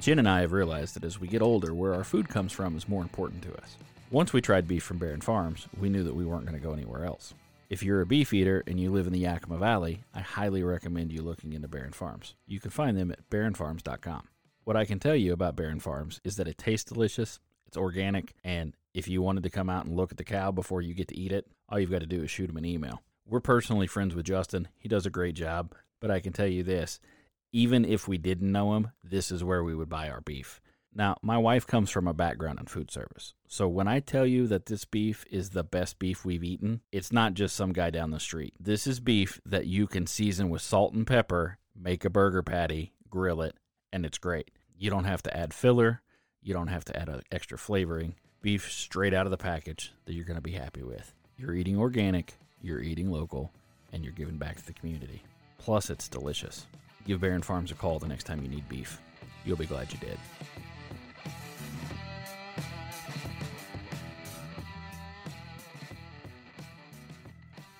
Jen and I have realized that as we get older, where our food comes from is more important to us. Once we tried beef from Barron Farms, we knew that we weren't going to go anywhere else. If you're a beef eater and you live in the Yakima Valley, I highly recommend you looking into Barron Farms. You can find them at barronfarms.com. What I can tell you about Barron Farms is that it tastes delicious, it's organic, and if you wanted to come out and look at the cow before you get to eat it, all you've got to do is shoot him an email. We're personally friends with Justin. He does a great job, but I can tell you this even if we didn't know him, this is where we would buy our beef. Now, my wife comes from a background in food service. So when I tell you that this beef is the best beef we've eaten, it's not just some guy down the street. This is beef that you can season with salt and pepper, make a burger patty, grill it, and it's great. You don't have to add filler, you don't have to add extra flavoring. Beef straight out of the package that you're going to be happy with. You're eating organic, you're eating local, and you're giving back to the community. Plus, it's delicious. Give Barron Farms a call the next time you need beef. You'll be glad you did.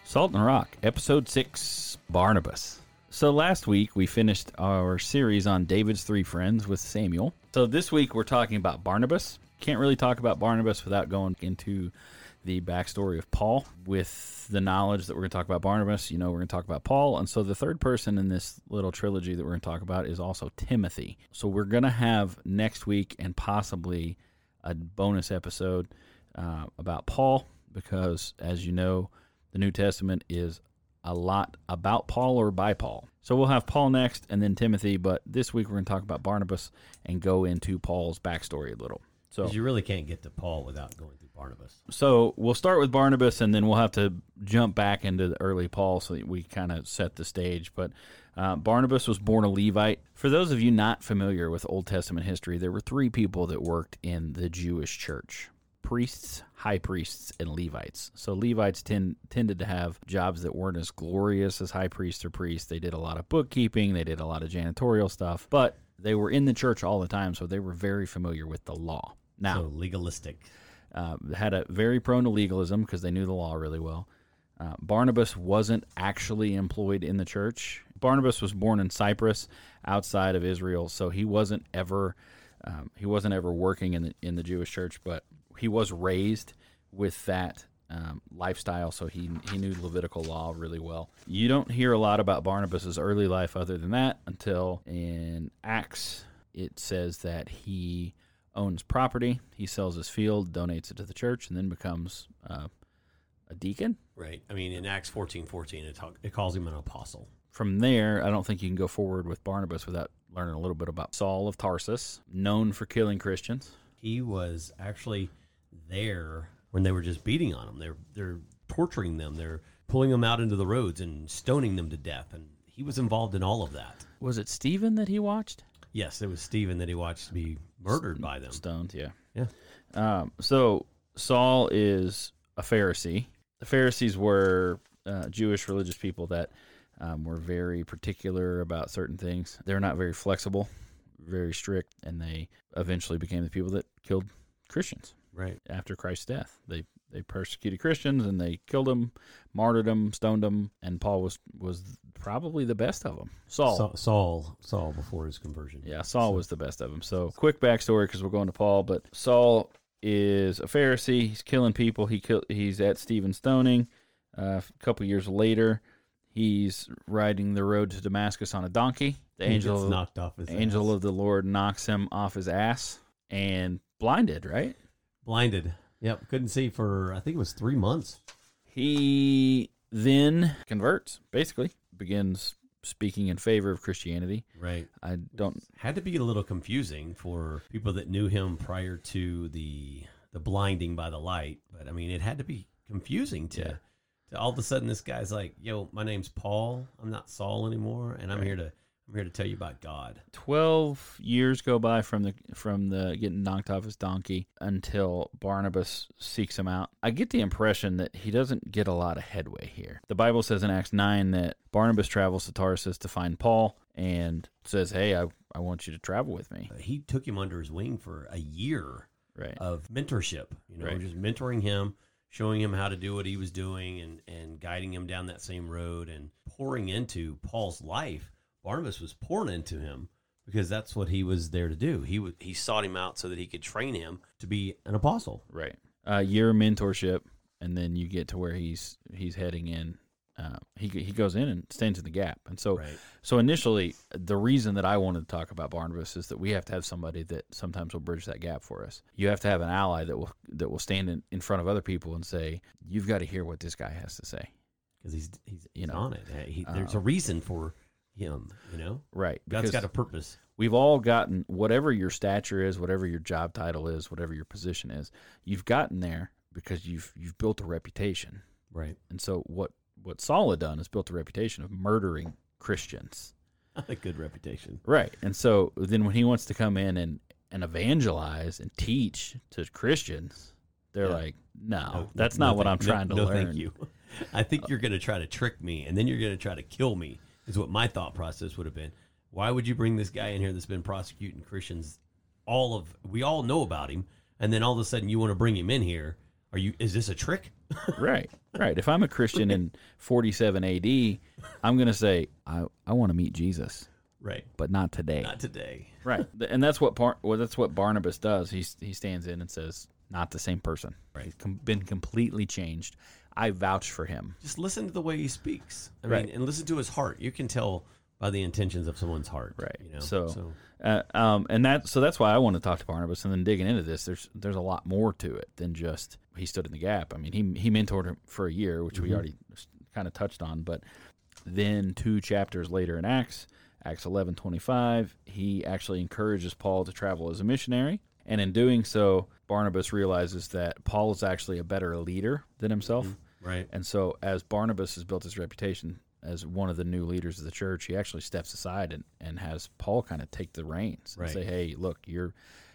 Salt and Rock, Episode 6 Barnabas. So last week we finished our series on David's three friends with Samuel. So this week we're talking about Barnabas. Can't really talk about Barnabas without going into the backstory of Paul. With the knowledge that we're going to talk about Barnabas, you know, we're going to talk about Paul. And so the third person in this little trilogy that we're going to talk about is also Timothy. So we're going to have next week and possibly a bonus episode uh, about Paul because, as you know, the New Testament is a lot about Paul or by Paul. So we'll have Paul next and then Timothy, but this week we're going to talk about Barnabas and go into Paul's backstory a little. So you really can't get to Paul without going through Barnabas. So we'll start with Barnabas, and then we'll have to jump back into the early Paul, so that we kind of set the stage. But uh, Barnabas was born a Levite. For those of you not familiar with Old Testament history, there were three people that worked in the Jewish church: priests, high priests, and Levites. So Levites tend, tended to have jobs that weren't as glorious as high priests or priests. They did a lot of bookkeeping, they did a lot of janitorial stuff, but they were in the church all the time, so they were very familiar with the law. Now, So legalistic. uh, had a very prone to legalism because they knew the law really well. Uh, Barnabas wasn't actually employed in the church. Barnabas was born in Cyprus, outside of Israel, so he wasn't ever um, he wasn't ever working in the in the Jewish church, but he was raised with that um, lifestyle, so he he knew Levitical law really well. You don't hear a lot about Barnabas's early life other than that until in Acts it says that he owns property, he sells his field, donates it to the church, and then becomes uh, a deacon. Right. I mean, in Acts fourteen fourteen, it, talk, it calls him an apostle. From there, I don't think you can go forward with Barnabas without learning a little bit about Saul of Tarsus, known for killing Christians. He was actually there when they were just beating on them. They're they're torturing them. They're pulling them out into the roads and stoning them to death. And he was involved in all of that. Was it Stephen that he watched? Yes, it was Stephen that he watched be murdered by them. Stoned, yeah. Yeah. Um, so Saul is a Pharisee. The Pharisees were uh, Jewish religious people that um, were very particular about certain things. They're not very flexible, very strict, and they eventually became the people that killed Christians Right. after Christ's death. They they persecuted Christians and they killed them, martyred them, stoned them, and Paul was was probably the best of them. Saul, Saul, Saul, Saul before his conversion. yeah, Saul was the best of them. So, quick backstory because we're going to Paul, but Saul is a Pharisee. He's killing people. He kill, He's at Stephen stoning. Uh, a couple years later, he's riding the road to Damascus on a donkey. The He angel, knocked off his angel ass. of the Lord knocks him off his ass and blinded. Right? Blinded. Yep, couldn't see for I think it was three months. He then converts. Basically, begins speaking in favor of Christianity. Right. I don't. Had to be a little confusing for people that knew him prior to the the blinding by the light. But I mean, it had to be confusing to, Yeah. to all of a sudden this guy's like, "Yo, my name's Paul. I'm not Saul anymore, and I'm Right. here to I'm here to tell you about God." 12 years go by from the from the getting knocked off his donkey until Barnabas seeks him out. I get the impression that he doesn't get a lot of headway here. The Bible says in Acts 9 that Barnabas travels to Tarsus to find Paul and says, "Hey, I I want you to travel with me." He took him under his wing for a year Right. of mentorship. You know, Right. just mentoring him, showing him how to do what he was doing, and and guiding him down that same road, and pouring into Paul's life. Barnabas was pouring into him because that's what he was there to do. He w- he sought him out so that he could train him to be an apostle. Right. Uh, year of mentorship, and then you get to where he's he's heading in. Uh, he he goes in and stands in the gap, and so Right. so initially the reason that I wanted to talk about Barnabas is that we have to have somebody that sometimes will bridge that gap for us. You have to have an ally that will that will stand in, in front of other people and say, "You've got to hear what this guy has to say." because he's he's, You know, on it. Uh, He, there's a reason for him. You know, Right. God's got a purpose. we've all gotten whatever your stature is, whatever your job title is, whatever your position is. You've gotten there because you've you've built a reputation. Right. And so what what Saul had done is built a reputation of murdering Christians. a good reputation. Right. And so then when he wants to come in and, and evangelize and teach to Christians, they're Yeah. like, no, No, that's no not what thank- I'm no- trying to no, learn. thank you. I think you're going to try to trick me, and then you're going to try to kill me. Is what my thought process would have been. Why would you bring this guy in here that's been prosecuting Christians? All of we all know about him, and then all of a sudden you want to bring him in here? Are you? Is this a trick? right. Right. If I'm a Christian in 47 AD, I'm going to say, I, I want to meet Jesus, Right. but not today. Not today. Right, and that's what Bar- well, that's what Barnabas does. He he stands in and says, "Not the same person. Right. He's com- been completely changed. I vouch for him." Just listen to the way he speaks. I Right. mean, and listen to his heart. You can tell by the intentions of someone's heart. Right. You know. So- Uh, um, and that so that's why I want to talk to Barnabas. And then digging into this, there's there's a lot more to it than just he stood in the gap. I mean, he he mentored him for a year, which we already kind of touched on. But then two chapters later in Acts, Acts eleven twenty five, he actually encourages Paul to travel as a missionary. And in doing so, Barnabas realizes that Paul is actually a better leader than himself. Mm-hmm. right. And so, as Barnabas has built his reputation as one of the new leaders of the church, he actually steps aside and, and has Paul kind of take the reins and say, "Hey, look, you're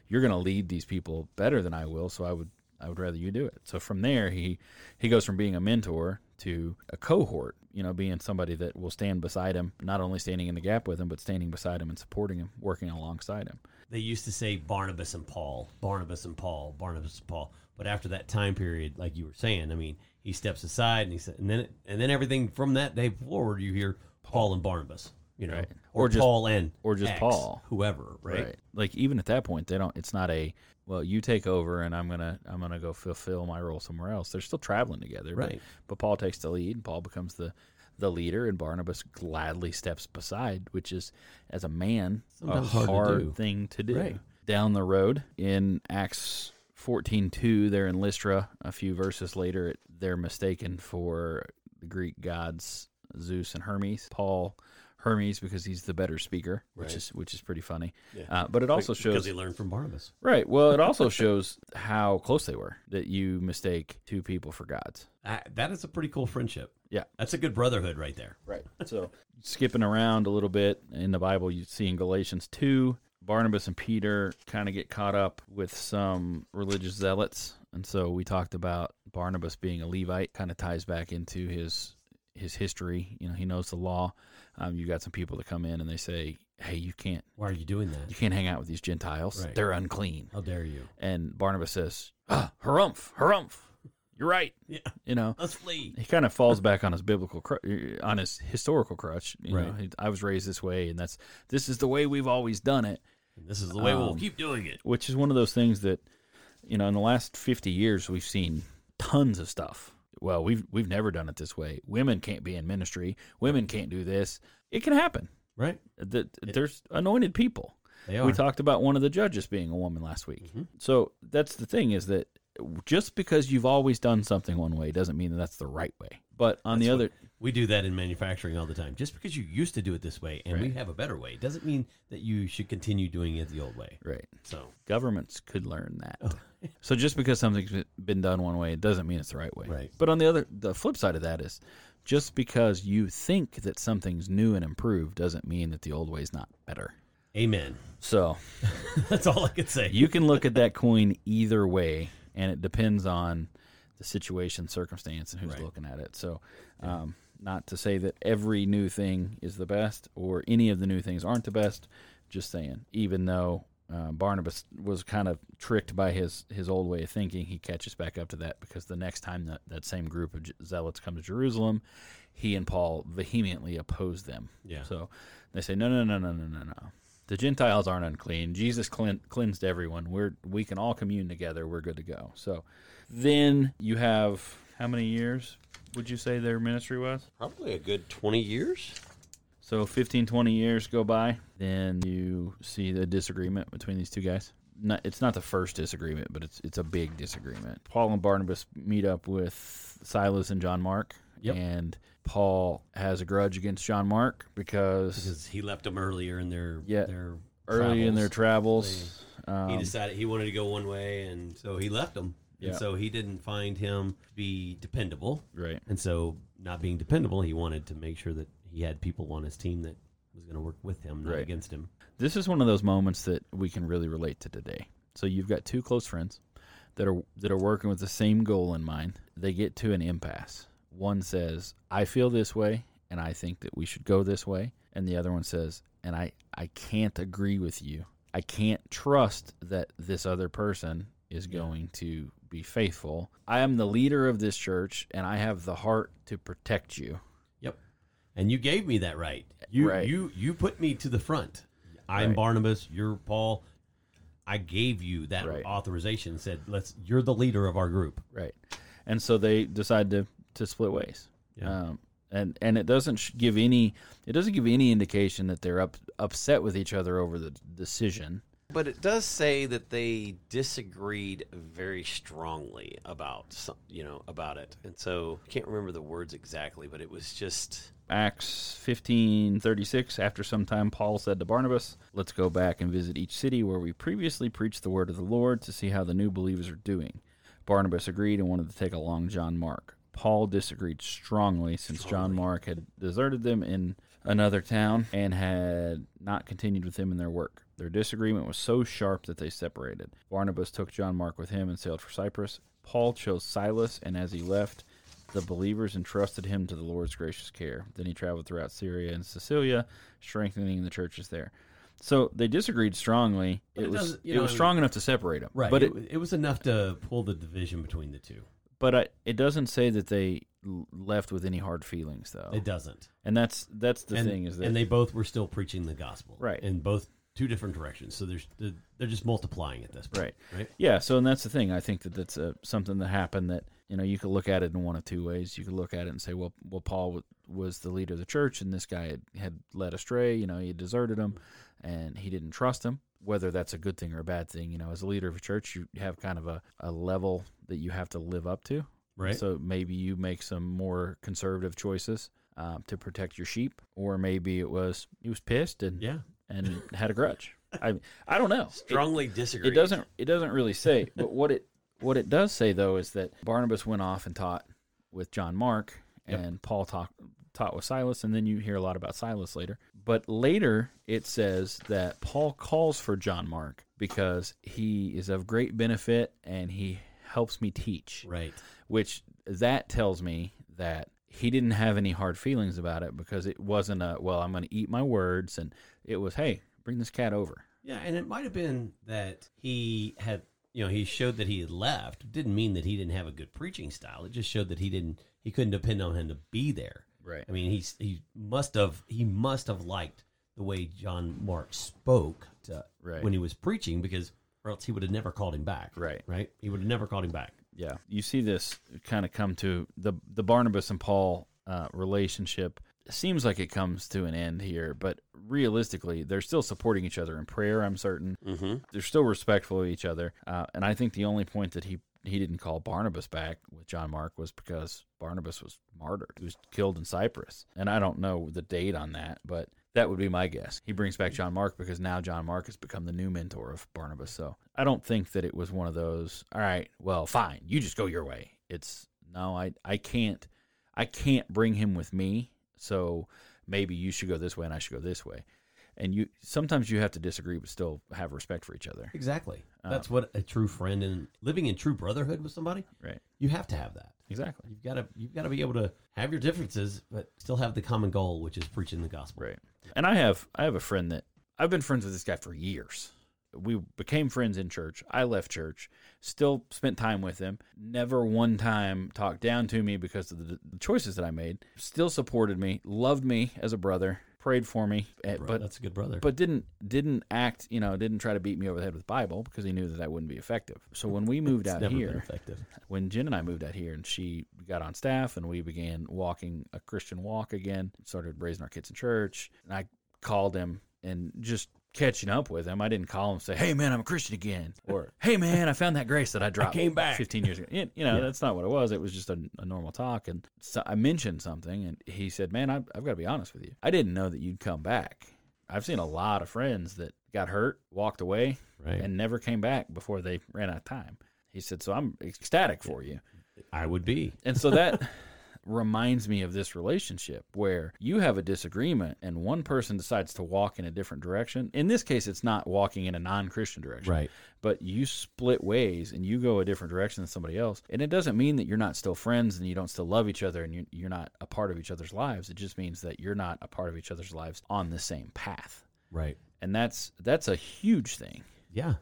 you're going to lead these people better than I will, so I would I would rather you do it." So from there, he he goes from being a mentor to a cohort, you know, being somebody that will stand beside him, not only standing in the gap with him, but standing beside him and supporting him, working alongside him. They used to say Barnabas and Paul, Barnabas and Paul, Barnabas and Paul. But after that time period, like you were saying, I mean, he steps aside and he said, and then and then everything from that day forward, you hear Paul and Barnabas, you know, Right. or, Or just- Paul and or just X, Paul. whoever, right? Like even at that point, they don't. It's not a well, you take over and I'm gonna I'm gonna go fulfill my role somewhere else. They're still traveling together, but- Right. But, Paul takes the lead. And Paul becomes the the leader, and Barnabas gladly steps beside, which is as a man Sometimes a hard hard do. thing to do. Right. Down the road in Acts. 14:2 they're in Lystra a few verses later they're mistaken for the Greek gods Zeus and Hermes Paul Hermes because he's the better speaker which Right. is which is pretty funny Yeah. uh, but it also because shows he learned from Barnabas. right well it also shows how close they were that you mistake two people for gods That, that is a pretty cool friendship. yeah That's a good brotherhood right there. Right. So skipping around a little bit in the Bible, you see in Galatians 2, Barnabas and Peter kind of get caught up with some religious zealots. And so we talked about Barnabas being a Levite, kind of ties back into his his history. You know, he knows the law. Um, you got some people that come in and they say, "Hey, you can't Why are you doing that? you can't hang out with these Gentiles. Right. They're unclean." How dare you? And Barnabas says, "Ah, harumph, harumph. You're right." Yeah. You know, Let's flee. he kind of falls back on his biblical cru- on his historical crutch you know Right. he, i was raised this way and that's this is the way we've always done it And this is the way we'll Um, keep doing it. which is one of those things that you know in the last 50 years we've seen tons of stuff well we've we've never done it this way. Women can't be in ministry. Women can't do this. It can happen. Right? that there's anointed people. Mm-hmm. we talked about one of the judges being a woman last week. So that's the thing is that just because you've always done something one way doesn't mean that that's the right way. But on the That's other We do that in manufacturing all the time. Just because you used to do it this way and we Right. have a better way doesn't mean that you should continue doing it the old way. right So, governments could learn that. Oh. so just because something's been done one way, it doesn't mean it's the right way. Right. But on the other, the flip side of that is, just because you think that something's new and improved doesn't mean that the old way is not better. amen. So That's all I could say. you can look at that coin either way, and it depends on the situation, circumstance, and who's Right. looking at it. So, um, not to say that every new thing is the best or any of the new things aren't the best. Just saying, even though uh, Barnabas was kind of tricked by his his old way of thinking, he catches back up to that because the next time that that same group of zealots come to Jerusalem, he and Paul vehemently oppose them. Yeah. So they say, no, no, no, no, no, no, no. The Gentiles aren't unclean. Jesus clean, cleansed everyone. We're we can all commune together. We're good to go. So then you have how many years would you say their ministry was? Probably a good 20 years. So 15, 20 years go by, then you see the disagreement between these two guys. Not, it's not the first disagreement, but it's it's a big disagreement. Paul and Barnabas meet up with Silas and John Mark, Yep. and Paul has a grudge against John Mark because, Because he left them earlier in their, Yeah, their early in their travels. travels, he um, decided he wanted to go one way, and so he left them. Yeah. And so he didn't find him to be dependable. right, And so, not being dependable, he wanted to make sure that he had people on his team that was going to work with him, not Right. against him. this is one of those moments that we can really relate to today. So you've got two close friends that are that are working with the same goal in mind. They get to an impasse. One says, "I feel this way and I think that we should go this way." And the other one says, "And I I can't agree with you. I can't trust that this other person is going to be faithful. I am the leader of this church and I have the heart to protect you." Yep. And you gave me that right. You Right. you you put me to the front. I'm Right. Barnabas. You're Paul. I gave you that Right. authorization. Said, "Let's." You're the leader of our group. Right. And so they decide to to split ways. Yeah. Um, and and it doesn't give any it doesn't give any indication that they're up, upset with each other over the decision. But it does say that they disagreed very strongly about some, you know about it, and so I can't remember the words exactly, but it was just Acts 15:36 after some time Paul said to Barnabas, "Let's go back and visit each city where we previously preached the word of the Lord to see how the new believers are doing." Barnabas agreed and wanted to take along John Mark. Paul disagreed strongly since John Mark had deserted them in another town and had not continued with them in their work. Their disagreement was so sharp that they separated. Barnabas took John Mark with him and sailed for Cyprus. Paul chose Silas, and as he left, the believers entrusted him to the Lord's gracious care. Then he traveled throughout Syria and Cilicia, strengthening the churches there. So they disagreed strongly. But It, it was it was strong enough to separate them, Right. But it, it was enough to pull the division between the two. But I, it doesn't say that they left with any hard feelings, though. It doesn't. and that's that's the and, thing is that and they both were still preaching the gospel, Right. In both two different directions. So there's they're, just multiplying at this point, Right. Right. Yeah, so and that's the thing. I think that that's uh something that happened that you know you could look at it in one of two ways. You could look at it and say, well, well, Paul w- was the leader of the church, and this guy had, had led astray. You know, he deserted him, and he didn't trust him. Whether that's a good thing or a bad thing, you know, as a leader of a church, you have kind of a, a level that you have to live up to. Right. So maybe you make some more conservative choices um, to protect your sheep, or maybe it was he was pissed and Yeah. and had a grudge. I I don't know. It- strongly disagreed. it doesn't it doesn't really say but what it what it does say though is that barnabas went off and taught with john mark Yep. and paul taught taught with silas and then you hear a lot about silas later but later it says that paul calls for john mark because he is of great benefit and he helps me teach Right. which that tells me that he didn't have any hard feelings about it because it wasn't a well i'm going to eat my words and it was hey bring this cat over Yeah, and it might have been that he had, you know, he showed that he had left. It didn't mean that he didn't have a good preaching style. It just showed that he didn't, he couldn't depend on him to be there. Right I mean, he's he must have he must have liked the way John Mark spoke to, Right. when he was preaching because, or else he would have never called him back. Right. Right. He would have never called him back. Yeah, you see this kind of come to the the Barnabas and Paul uh, relationship. Seems like it comes to an end here, but realistically, they're still supporting each other in prayer. I'm certain Mm-hmm. they're still respectful of each other, uh, and I think the only point that he he didn't call Barnabas back with John Mark was because Barnabas was martyred. He was killed in Cyprus, and I don't know the date on that, but that would be my guess. He brings back John Mark because now John Mark has become the new mentor of Barnabas. So I don't think that it was one of those. All right, well, fine, you just go your way. It's no, I I can't I can't bring him with me. So maybe you should go this way and I should go this way. And you sometimes you have to disagree but still have respect for each other. Exactly. Um, That's what a true friend and living in true brotherhood with somebody. Right. You have to have that. Exactly. You've got to you've got to be able to have your differences, but still have the common goal, which is preaching the gospel. Right. And I have I have a friend that I've been friends with this guy for years. We became friends in church. I left church, still spent time with him. Never one time talked down to me because of the, the choices that I made. Still supported me, loved me as a brother, prayed for me, eh, but that's a good brother. but didn't didn't act you know didn't try to beat me over the head with Bible because he knew that that wouldn't be effective. So when we moved out here, when Jen and I moved out here and she got on staff and we began walking a Christian walk again, started raising our kids in church, and I called him and just catching up with him. I didn't call him and say, "Hey man, I'm a Christian again," or "Hey man, I found that grace that I dropped came back." 15 years ago." You know, Yeah. that's not what it was. It was just a, a normal talk, and so I mentioned something, and he said, "Man, I've, I've got to be honest with you. I didn't know that you'd come back. I've seen a lot of friends that got hurt, walked away, Right. and never came back before they ran out of time." He said, "So I'm ecstatic for you." I would be. And so that reminds me of this relationship where you have a disagreement and one person decides to walk in a different direction. In this case, it's not walking in a non Christian direction, Right. but you split ways and you go a different direction than somebody else. And it doesn't mean that you're not still friends and you don't still love each other and you're, not a part of each other's lives. It just means that you're not a part of each other's lives on the same path. Right. And that's that's a huge thing Yeah.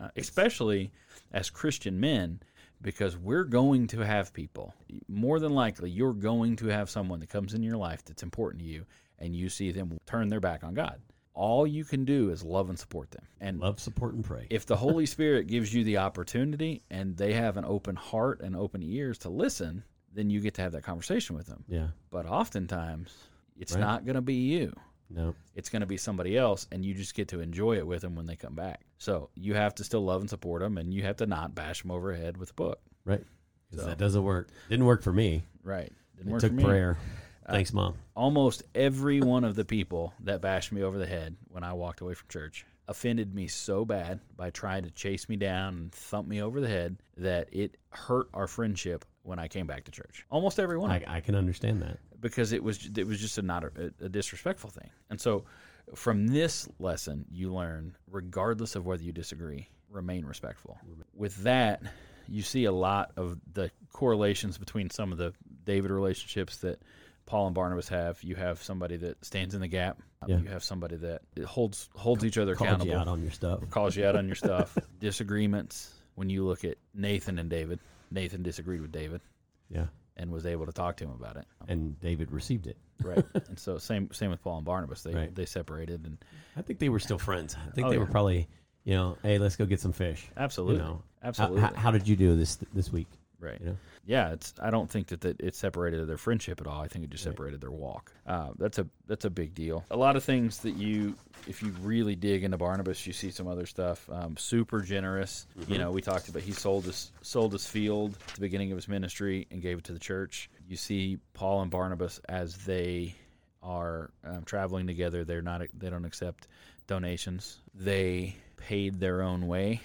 uh, especially as Christian men, because we're going to have people. More than likely, you're going to have someone that comes in your life that's important to you, and you see them turn their back on God. All you can do is love and support them. And Love, support, and pray. if the Holy Spirit gives you the opportunity and they have an open heart and open ears to listen, then you get to have that conversation with them. yeah. But oftentimes, it's Right. not going to be you No. it's going to be somebody else and you just get to enjoy it with them when they come back so you have to still love and support them and you have to not bash them over the head with a book Right. 'Cause So- that doesn't work. Didn't work for me. right didn't It work took for me. prayer. Uh, Thanks, mom. almost every one of the people that bashed me over the head when i walked away from church offended me so bad by trying to chase me down and thump me over the head that it hurt our friendship when i came back to church almost every one I, I can understand that. because it was it was just a not a, a disrespectful thing. And so, from this lesson, you learn, regardless of whether you disagree, remain respectful. With that, you see a lot of the correlations between some of the David relationships that Paul and Barnabas have. You have somebody that stands in the gap. Yeah. You have somebody that holds holds each other Called accountable you out on your stuff. calls you out on your stuff. Disagreements. When you look at Nathan and David, Nathan disagreed with David Yeah. and was able to talk to him about it. And David received it. Right. and so same same with Paul and Barnabas. They Right. they separated and I think they were still friends. I think Oh, they yeah. were probably, you know, hey, let's go get some fish. absolutely. You know, How- absolutely. How, how did you do this this week? Right. You know, Yeah, it's I don't think that, that it separated their friendship at all. I think it just Right. separated their walk. Uh, that's a that's a big deal. A lot of things that you if you really dig into Barnabas, you see some other stuff. Um, super generous. You know, we talked about he sold his sold his field at the beginning of his ministry and gave it to the church. You see Paul and Barnabas as they are um, traveling together. They're not they don't accept donations. They paid their own way.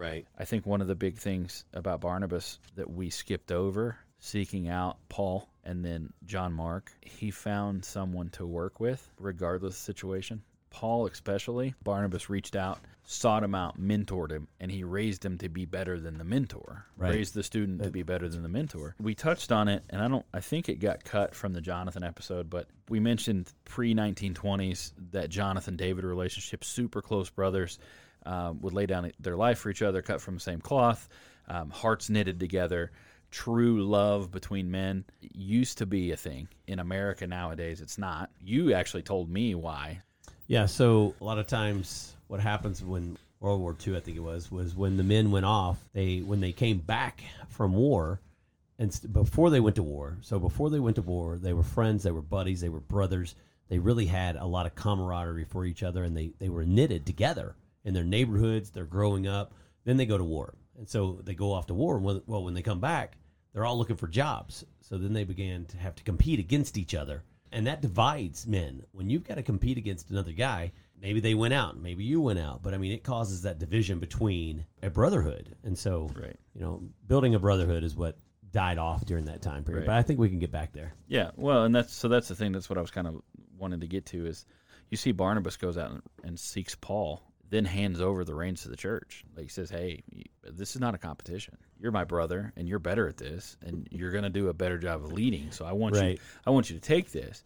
Right. I think one of the big things about Barnabas that we skipped over, seeking out Paul and then John Mark, he found someone to work with regardless of the situation. Paul, especially, Barnabas reached out, sought him out, mentored him, and he raised him to be better than the mentor. Right. Raised the student to be better than the mentor. We touched on it, and I don't. I think it got cut from the Jonathan episode, but we mentioned pre 1920s that Jonathan David relationship, super close brothers um, would lay down their life for each other, cut from the same cloth, um, hearts knitted together. True love between men used to be a thing in America nowadays. It's not. You actually told me why. Yeah, so a lot of times what happens when World War II, I think it was, was when the men went off, they when they came back from war and st- before they went to war. So before they went to war, they were friends, they were buddies, they were brothers. They really had a lot of camaraderie for each other and they they were knitted together in their neighborhoods, they're growing up. Then they go to war. And so they go off to war and when, well when they come back, they're all looking for jobs. So then they began to have to compete against each other and that divides men when you've got to compete against another guy maybe they went out maybe you went out but i mean it causes that division between a brotherhood and so Right. you know building a brotherhood is what died off during that time period Right. but i think we can get back there Yeah, well, and that's so that's the thing. That's what I was kind of wanting to get to is you see Barnabas goes out and, and seeks Paul, then hands over the reins to the church. Like he says, "Hey, this is not a competition. You're my brother, and you're better at this, and you're going to do a better job of leading. So I want you, I want you to take this."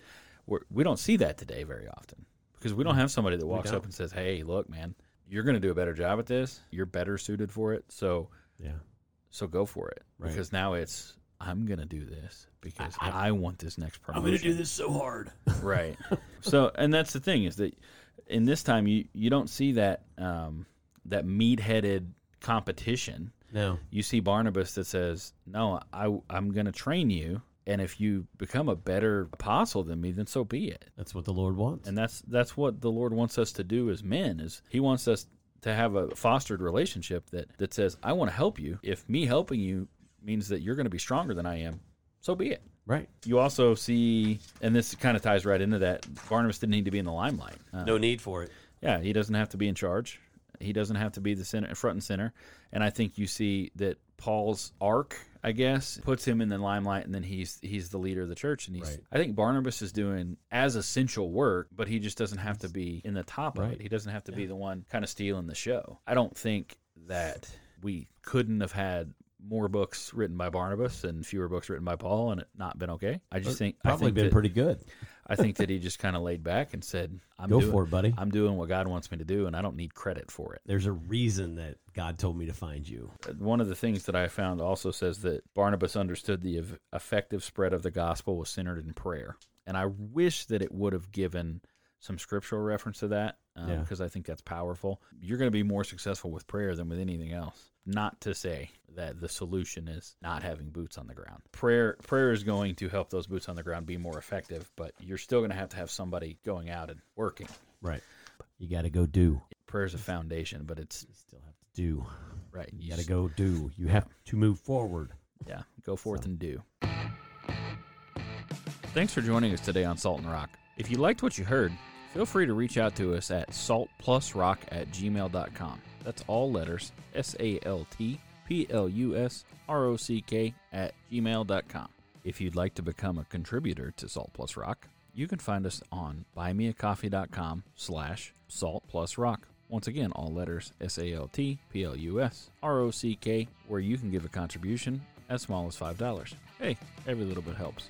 We're, we don't see that today very often because we don't mm. have somebody that walks up and says, "Hey, look, man, you're going to do a better job at this. You're better suited for it. So yeah so go for it." Right. Because now it's I'm going to do this because I, want this next promotion. I'm going to do this so hard. right. So, and that's the thing is that in this time you you don't see that um, that meat headed competition. No. You see Barnabas that says, "No, I I'm going to train you, and if you become a better apostle than me, then so be it." That's what the Lord wants. And that's that's what the Lord wants us to do as men. Is He wants us to have a fostered relationship that that says, "I want to help you. If me helping you means that you're going to be stronger than I am, so be it." Right. You also see, and this kind of ties right into that. Barnabas didn't need to be in the limelight. Uh, No need for it. yeah, he doesn't have to be in charge. He doesn't have to be the center, front and center. And I think you see that Paul's arc, I guess, puts him in the limelight, and then he's he's the leader of the church. And he's, Right. I think Barnabas is doing as essential work, but he just doesn't have to be in the top of it. He doesn't have to be the one kind of stealing the show. I don't think that we couldn't have had more books written by Barnabas and fewer books written by Paul, and it not been okay. I just think I Probably think been that, pretty good. I think that he just kind of laid back and said, "I'm Go doing, for it, buddy. I'm doing what God wants me to do, and I don't need credit for it." There's a reason that God told me to find you. Uh, one of the things that I found also says that Barnabas understood the effective spread of the gospel was centered in prayer, and I wish that it would have given some scriptural reference to that uh, Yeah. because I think that's powerful. You're going to be more successful with prayer than with anything else. Not to say that the solution is not having boots on the ground. Prayer prayer is going to help those boots on the ground be more effective, but you're still going to have to have somebody going out and working. Right. You got to go do. Prayer is a foundation, but it's You still have to do. right. You got to go do. You have to move forward. Yeah, go forth and do. Thanks for joining us today on Salt and Rock. If you liked what you heard, feel free to reach out to us at saltplusrock at gmail.com. That's all letters S A L T P L U S R O C K at gmail.com. If you'd like to become a contributor to Salt Plus Rock, you can find us on buymeacoffee.com slash salt plus rock. Once again, all letters S A L T P L U S R O C K, where you can give a contribution as small as $5. Hey, every little bit helps.